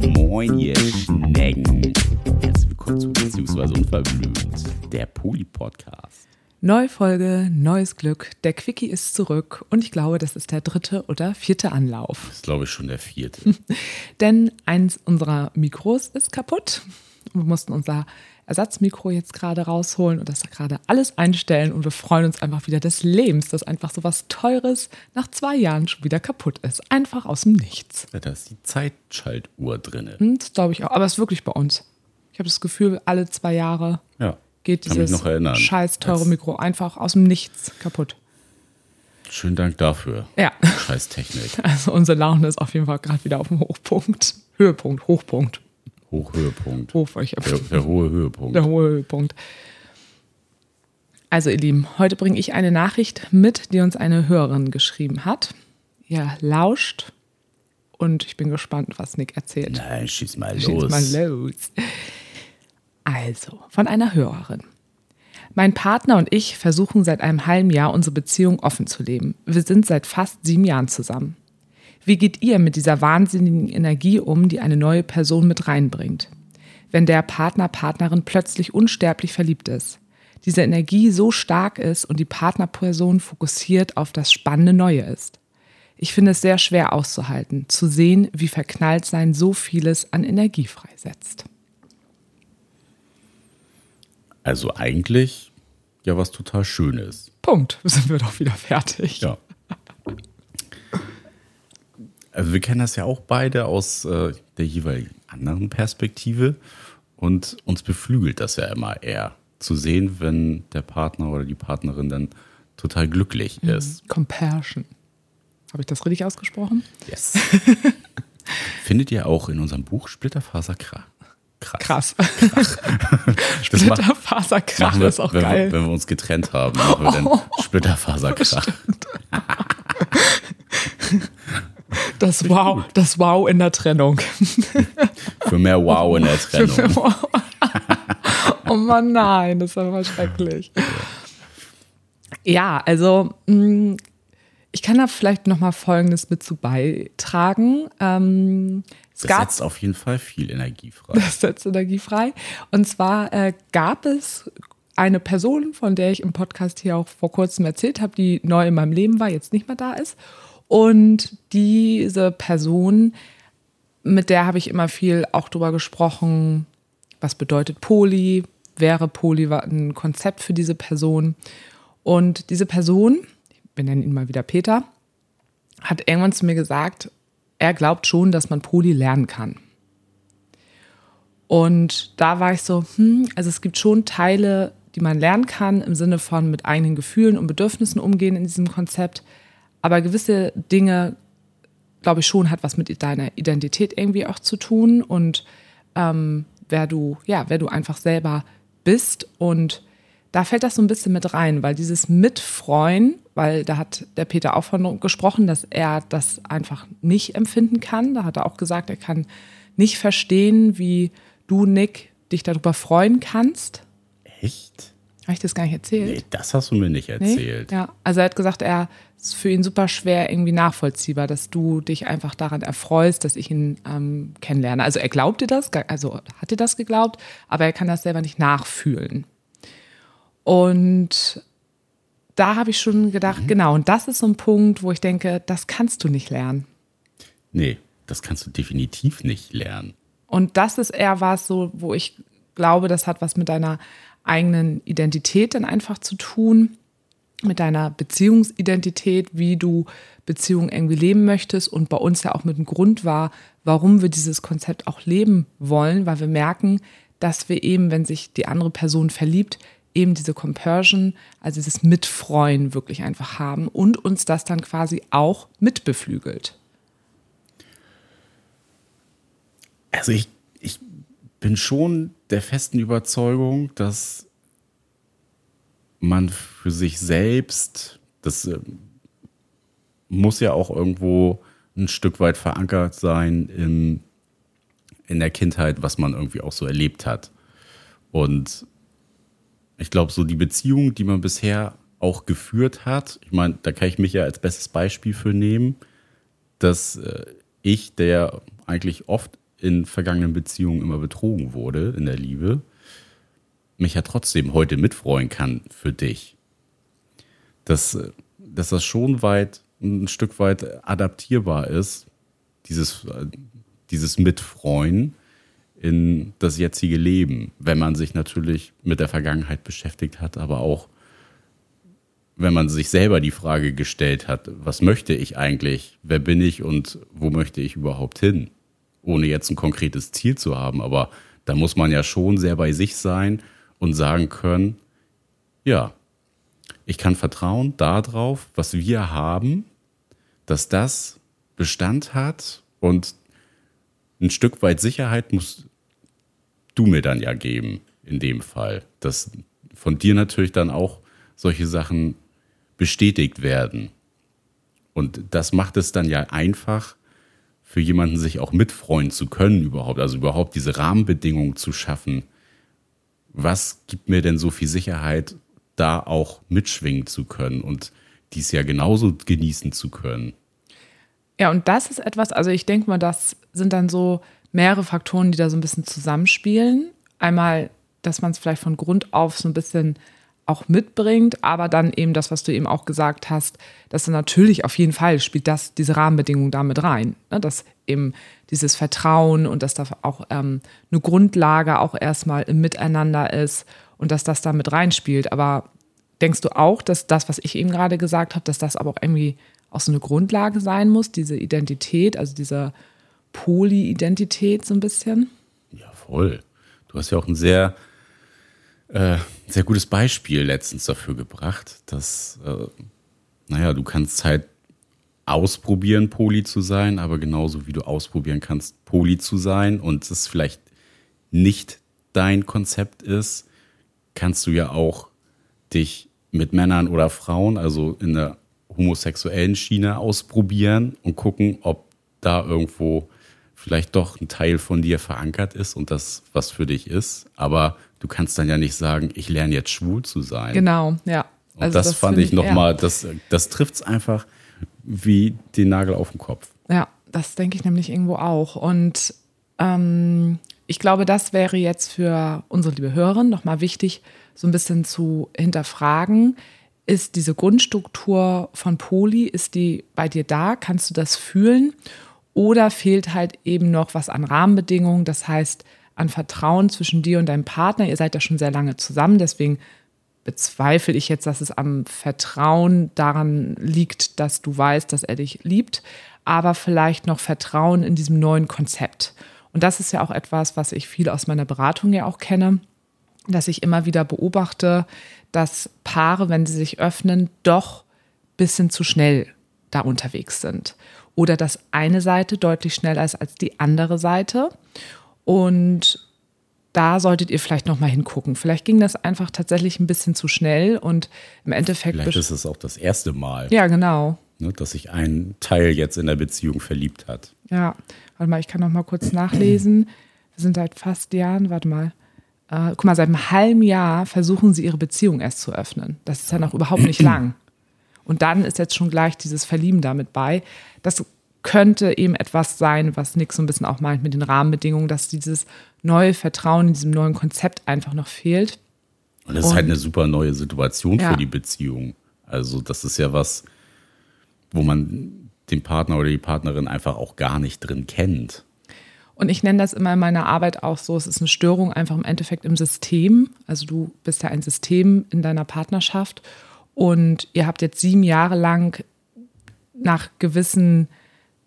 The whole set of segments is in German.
Moin, ihr Schnecken. Herzlich willkommen zu Beziehungsweise Unverblümt, der Poli-Podcast. Neue Folge, neues Glück. Der Quickie ist zurück und ich glaube, das ist der dritte oder vierte Anlauf. Das ist, glaube ich, schon der vierte. Denn eins unserer Mikros ist kaputt. Wir mussten unser Ersatzmikro jetzt gerade rausholen und das gerade alles einstellen und wir freuen uns einfach wieder des Lebens, dass einfach so was Teures nach zwei Jahren schon wieder kaputt ist. Einfach aus dem Nichts. Ja, da ist die Zeitschaltuhr drin. Hm, Das glaube ich auch. Aber es ist wirklich bei uns. Ich habe das Gefühl, alle zwei Jahre Ja. geht dieses scheiß teure Mikro einfach aus dem Nichts kaputt. Schönen Dank dafür. Ja. Scheiß Technik. Also unsere Laune ist auf jeden Fall gerade wieder auf dem Hochpunkt. Höhepunkt, Hochpunkt. Hochhöhepunkt. Hoch, Der, der hohe Höhepunkt. der hohe Höhepunkt. Also ihr Lieben, heute bringe ich eine Nachricht mit, die uns eine Hörerin geschrieben hat. Ihr lauscht und ich bin gespannt, was Nick erzählt. Nein, schieß mal Schieß los. mal los. Also, von einer Hörerin. Mein Partner und ich versuchen seit einem halben Jahr unsere Beziehung offen zu leben. Wir sind seit fast sieben Jahren zusammen. Wie geht ihr mit dieser wahnsinnigen Energie um, die eine neue Person mit reinbringt? Wenn der Partner, Partnerin plötzlich unsterblich verliebt ist. Diese Energie so stark ist und die Partnerperson fokussiert auf das spannende Neue ist. Ich finde es sehr schwer auszuhalten, zu sehen, wie verknallt sein so vieles an Energie freisetzt. Also eigentlich ja was total Schönes. Punkt. Sind wir doch wieder fertig. Ja. Also wir kennen das ja auch beide aus äh, der jeweiligen anderen Perspektive und uns beflügelt das ja immer eher zu sehen, wenn der Partner oder die Partnerin dann total glücklich ist. Compassion. Habe ich das richtig ausgesprochen? Yes. Findet ihr auch in unserem Buch Splitterfaser Krass. Krass. Das macht- Splitterfaserkrach ist auch wenn, geil. Wir, wenn wir uns getrennt haben, machen wir dann Splitterfaserkrach. Das Wow, das Wow in der Trennung. Für mehr Wow in der Trennung. oh Mann, nein, das ist aber schrecklich. Ja, also mh, ich kann da vielleicht noch mal Folgendes mit zu beitragen. Ähm, es Das setzt auf jeden Fall viel Energie frei. das setzt Energie frei. Und zwar äh, gab es eine Person, von der ich im Podcast hier auch vor kurzem erzählt habe, die neu in meinem Leben war, jetzt nicht mehr da ist. Und diese Person, mit der habe ich immer viel auch drüber gesprochen, was bedeutet Poli, wäre Poli ein Konzept für diese Person. Und diese Person, wir nennen ihn mal wieder Peter, hat irgendwann zu mir gesagt, er glaubt schon, dass man Poli lernen kann. Und da war ich so, hm, also es gibt schon Teile, die man lernen kann, im Sinne von mit eigenen Gefühlen und Bedürfnissen umgehen in diesem Konzept. Aber gewisse Dinge, glaube ich, schon hat was mit deiner Identität irgendwie auch zu tun und ähm, wer du, ja, wer du einfach selber bist. Und da fällt das so ein bisschen mit rein, weil dieses Mitfreuen, weil da hat der Peter auch von gesprochen, dass er das einfach nicht empfinden kann. Da hat er auch gesagt, er kann nicht verstehen, wie du, Nick, dich darüber freuen kannst. Echt? Habe ich das gar nicht erzählt? Nee, das hast du mir nicht Nee? erzählt. Ja, also er hat gesagt, er ist für ihn super schwer irgendwie nachvollziehbar, dass du dich einfach daran erfreust, dass ich ihn ähm, kennenlerne. Also er glaubte das, also hatte das geglaubt, aber er kann das selber nicht nachfühlen. Und da habe ich schon gedacht, genau, und das ist so ein Punkt, wo ich denke, das kannst du nicht lernen. Nee, das kannst du definitiv nicht lernen. Und das ist eher was so, wo ich glaube, das hat was mit deiner eigenen Identität dann einfach zu tun, mit deiner Beziehungsidentität, wie du Beziehungen irgendwie leben möchtest und bei uns ja auch mit dem Grund war, warum wir dieses Konzept auch leben wollen, weil wir merken, dass wir eben, wenn sich die andere Person verliebt, eben diese Compersion, also dieses Mitfreuen wirklich einfach haben und uns das dann quasi auch mitbeflügelt. Also ich, bin schon der festen Überzeugung, dass man für sich selbst, das äh, muss ja auch irgendwo ein Stück weit verankert sein in, in der Kindheit, was man irgendwie auch so erlebt hat. Und ich glaube, so die Beziehung, die man bisher auch geführt hat, ich meine, da kann ich mich ja als bestes Beispiel für nehmen, dass äh, ich, der eigentlich oft in vergangenen Beziehungen immer betrogen wurde in der Liebe, mich ja trotzdem heute mitfreuen kann für dich. Dass, dass das schon weit, ein Stück weit adaptierbar ist, dieses, dieses Mitfreuen in das jetzige Leben, wenn man sich natürlich mit der Vergangenheit beschäftigt hat, aber auch wenn man sich selber die Frage gestellt hat, was möchte ich eigentlich, wer bin ich und wo möchte ich überhaupt hin, ohne jetzt ein konkretes Ziel zu haben, aber da muss man ja schon sehr bei sich sein und sagen können, ja, ich kann vertrauen darauf, was wir haben, dass das Bestand hat und ein Stück weit Sicherheit musst du mir dann ja geben, in dem Fall. Dass von dir natürlich dann auch solche Sachen bestätigt werden. Und das macht es dann ja einfach für jemanden, sich auch mitfreuen zu können überhaupt. Also überhaupt diese Rahmenbedingungen zu schaffen. Was gibt mir denn so viel Sicherheit, da auch mitschwingen zu können und dies ja genauso genießen zu können? Ja, und das ist etwas, also ich denke mal, das sind dann so mehrere Faktoren, die da so ein bisschen zusammenspielen. Einmal, dass man es vielleicht von Grund auf so ein bisschen auch mitbringt, aber dann eben das, was du eben auch gesagt hast, dass natürlich auf jeden Fall spielt das diese Rahmenbedingungen damit rein, ne? dass eben dieses Vertrauen und dass da auch ähm, eine Grundlage auch erstmal im Miteinander ist und dass das da mit reinspielt. Aber denkst du auch, dass das, was ich eben gerade gesagt habe, dass das aber auch irgendwie auch so eine Grundlage sein muss, diese Identität, also diese Poly-Identität so ein bisschen? Ja, voll. Du hast ja auch ein sehr, äh, sehr gutes Beispiel letztens dafür gebracht, dass, äh, naja, du kannst halt ausprobieren, Poly zu sein, aber genauso wie du ausprobieren kannst, Poly zu sein und es vielleicht nicht dein Konzept ist, kannst du ja auch dich mit Männern oder Frauen, also in der homosexuellen Schiene ausprobieren und gucken, ob da irgendwo vielleicht doch ein Teil von dir verankert ist und das was für dich ist. Aber du kannst dann ja nicht sagen, ich lerne jetzt schwul zu sein. Genau, ja. Und also das, das fand ich nochmal, das, das trifft es einfach wie den Nagel auf den Kopf. Ja, das denke ich nämlich irgendwo auch. Und ähm, ich glaube, das wäre jetzt für unsere liebe Hörerin nochmal wichtig, so ein bisschen zu hinterfragen. Ist diese Grundstruktur von Poli, ist die bei dir da? Kannst du das fühlen? Oder fehlt halt eben noch was an Rahmenbedingungen, das heißt an Vertrauen zwischen dir und deinem Partner. Ihr seid ja schon sehr lange zusammen, deswegen bezweifle ich jetzt, dass es am Vertrauen daran liegt, dass du weißt, dass er dich liebt, aber vielleicht noch Vertrauen in diesem neuen Konzept. Und das ist ja auch etwas, was ich viel aus meiner Beratung ja auch kenne, dass ich immer wieder beobachte, dass Paare, wenn sie sich öffnen, doch ein bisschen zu schnell da unterwegs sind oder dass eine Seite deutlich schneller ist als die andere Seite. Und da solltet ihr vielleicht noch mal hingucken. Vielleicht ging das einfach tatsächlich ein bisschen zu schnell und im Endeffekt. Vielleicht ist es auch das erste Mal. Ja, genau. Ne, dass sich ein Teil jetzt in der Beziehung verliebt hat. Ja, warte mal, ich kann noch mal kurz nachlesen. Wir sind seit fast Jahren, warte mal. Äh, guck mal, seit einem halben Jahr versuchen sie ihre Beziehung erst zu öffnen. Das ist ja noch überhaupt nicht lang. Und dann ist jetzt schon gleich dieses Verlieben damit bei. Das könnte eben etwas sein, was Nick so ein bisschen auch meint mit den Rahmenbedingungen, dass dieses neue Vertrauen in diesem neuen Konzept einfach noch fehlt. Und das ist halt eine super neue Situation ja. für die Beziehung. Also das ist ja was, wo man den Partner oder die Partnerin einfach auch gar nicht drin kennt. Und ich nenne das immer in meiner Arbeit auch so, es ist eine Störung einfach im Endeffekt im System. Also du bist ja ein System in deiner Partnerschaft und ihr habt jetzt sieben Jahre lang nach gewissen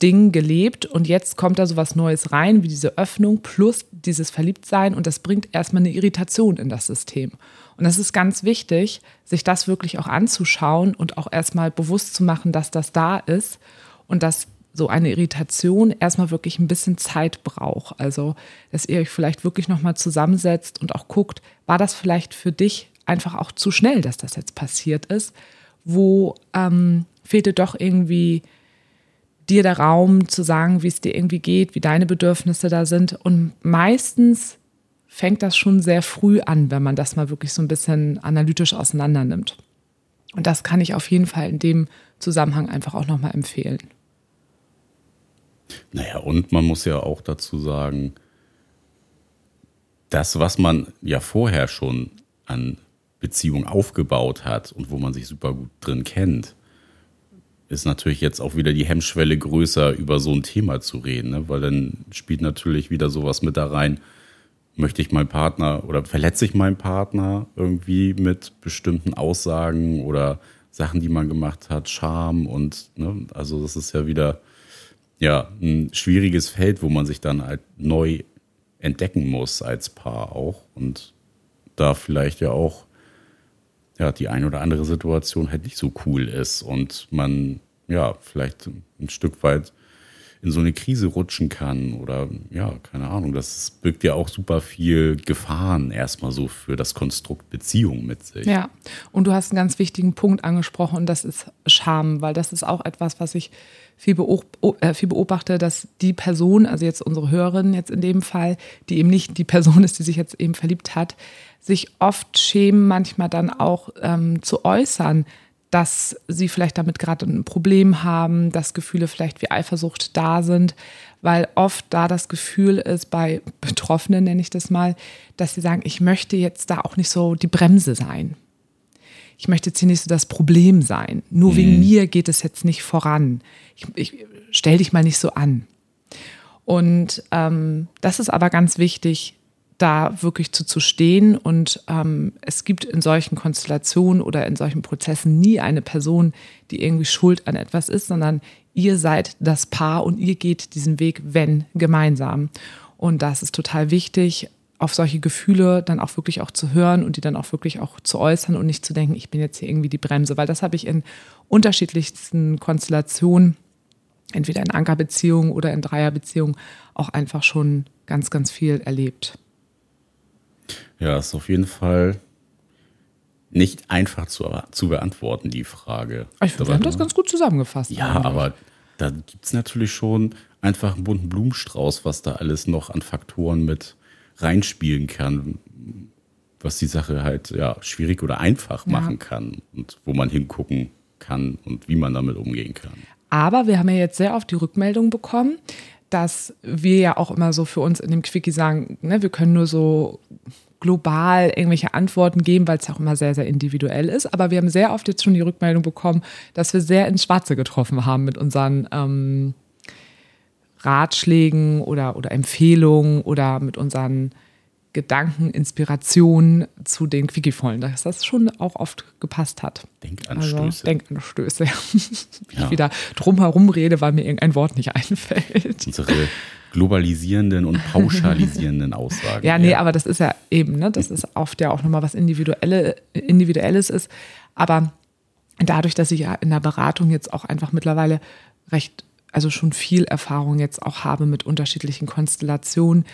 Dingen gelebt und jetzt kommt da so was Neues rein, wie diese Öffnung plus dieses Verliebtsein und das bringt erstmal eine Irritation in das System. Und das ist ganz wichtig, sich das wirklich auch anzuschauen und auch erstmal bewusst zu machen, dass das da ist und dass so eine Irritation erstmal wirklich ein bisschen Zeit braucht. Also, dass ihr euch vielleicht wirklich nochmal zusammensetzt und auch guckt, war das vielleicht für dich einfach auch zu schnell, dass das jetzt passiert ist. Wo ähm, fehlte doch irgendwie dir der Raum zu sagen, wie es dir irgendwie geht, wie deine Bedürfnisse da sind. Und meistens fängt das schon sehr früh an, wenn man das mal wirklich so ein bisschen analytisch auseinander nimmt. Und das kann ich auf jeden Fall in dem Zusammenhang einfach auch nochmal empfehlen. Naja, und man muss ja auch dazu sagen, das, was man ja vorher schon an Beziehung aufgebaut hat und wo man sich super gut drin kennt, ist natürlich jetzt auch wieder die Hemmschwelle größer, über so ein Thema zu reden, ne? weil dann spielt natürlich wieder sowas mit da rein. Möchte ich meinen Partner oder verletze ich meinen Partner irgendwie mit bestimmten Aussagen oder Sachen, die man gemacht hat, Scham und ne? also das ist ja wieder ja ein schwieriges Feld, wo man sich dann halt neu entdecken muss als Paar auch und da vielleicht ja auch ja, die eine oder andere Situation halt nicht so cool ist und man ja vielleicht ein Stück weit in so eine Krise rutschen kann oder ja, keine Ahnung. Das birgt ja auch super viel Gefahren erstmal so für das Konstrukt Beziehung mit sich. Ja, und du hast einen ganz wichtigen Punkt angesprochen und das ist Scham, weil das ist auch etwas, was ich viel, äh, viel beobachte, dass die Person, also jetzt unsere Hörerin jetzt in dem Fall, die eben nicht die Person ist, die sich jetzt eben verliebt hat, sich oft schämen, manchmal dann auch ähm, zu äußern, dass sie vielleicht damit gerade ein Problem haben, dass Gefühle vielleicht wie Eifersucht da sind, weil oft da das Gefühl ist, bei Betroffenen nenne ich das mal, dass sie sagen, ich möchte jetzt da auch nicht so die Bremse sein. Ich möchte jetzt hier nicht so das Problem sein. Nur mhm. wegen mir geht es jetzt nicht voran. Ich, ich stell dich mal nicht so an. Und ähm, das ist aber ganz wichtig, da wirklich zu, zu stehen. Und ähm, es gibt in solchen Konstellationen oder in solchen Prozessen nie eine Person, die irgendwie schuld an etwas ist, sondern ihr seid das Paar und ihr geht diesen Weg, wenn gemeinsam. Und das ist total wichtig, auf solche Gefühle dann auch wirklich auch zu hören und die dann auch wirklich auch zu äußern und nicht zu denken, ich bin jetzt hier irgendwie die Bremse, weil das habe ich in unterschiedlichsten Konstellationen, entweder in Ankerbeziehungen oder in Dreierbeziehungen, auch einfach schon ganz, ganz viel erlebt. Ja, ist auf jeden Fall nicht einfach zu, zu beantworten, die Frage. Ich finde, wir haben das ganz gut zusammengefasst. Ja, eigentlich. aber da gibt es natürlich schon einfach einen bunten Blumenstrauß, was da alles noch an Faktoren mit reinspielen kann, was die Sache halt ja, schwierig oder einfach ja. machen kann und wo man hingucken kann und wie man damit umgehen kann. Aber wir haben ja jetzt sehr oft die Rückmeldung bekommen, dass wir ja auch immer so für uns in dem Quickie sagen, ne, wir können nur so global irgendwelche Antworten geben, weil es auch immer sehr, sehr individuell ist. Aber wir haben sehr oft jetzt schon die Rückmeldung bekommen, dass wir sehr ins Schwarze getroffen haben mit unseren ähm, Ratschlägen oder, oder Empfehlungen oder mit unseren Gedanken, Inspirationen zu den Quickie-Vollen, dass das schon auch oft gepasst hat. Denkanstöße. Also, Denkanstöße, ja. Wie ich wieder drumherum rede, weil mir irgendein Wort nicht einfällt. Unsere globalisierenden und pauschalisierenden Aussagen. Ja, nee, ja. aber das ist ja eben, ne, das ist oft ja auch nochmal was Individuelle, Individuelles ist. Aber dadurch, dass ich ja in der Beratung jetzt auch einfach mittlerweile recht, also schon viel Erfahrung jetzt auch habe mit unterschiedlichen Konstellationen,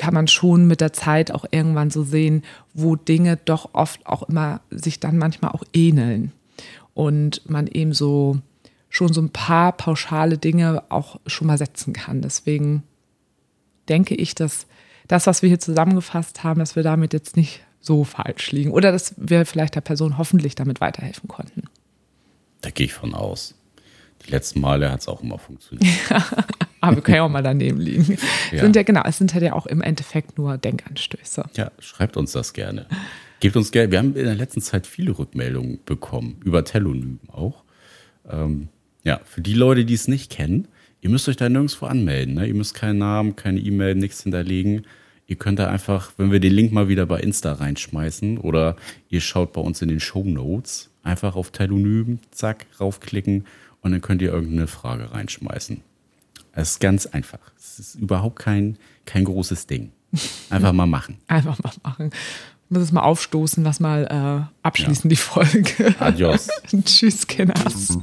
kann man schon mit der Zeit auch irgendwann so sehen, wo Dinge doch oft auch immer sich dann manchmal auch ähneln. Und man eben so schon so ein paar pauschale Dinge auch schon mal setzen kann. Deswegen denke ich, dass das, was wir hier zusammengefasst haben, dass wir damit jetzt nicht so falsch liegen oder dass wir vielleicht der Person hoffentlich damit weiterhelfen konnten. Da gehe ich von aus. Die letzten Male hat es auch immer funktioniert. Aber wir können ja auch mal daneben liegen. Ja. Sind ja genau, es sind ja auch im Endeffekt nur Denkanstöße. Ja, schreibt uns das gerne. Gebt uns gerne. Wir haben in der letzten Zeit viele Rückmeldungen bekommen, über Telonym auch. Ähm, ja, für die Leute, die es nicht kennen, ihr müsst euch da nirgendwo anmelden. Ne? Ihr müsst keinen Namen, keine E-Mail, nichts hinterlegen. Ihr könnt da einfach, wenn wir den Link mal wieder bei Insta reinschmeißen oder ihr schaut bei uns in den Show Notes, einfach auf Telonym, zack, raufklicken und dann könnt ihr irgendeine Frage reinschmeißen. Es ist ganz einfach. Es ist überhaupt kein, kein großes Ding. Einfach mal machen. Einfach mal machen. Muss es mal aufstoßen, lass mal äh, abschließen ja. die Folge. Adios. Tschüss, Kenners.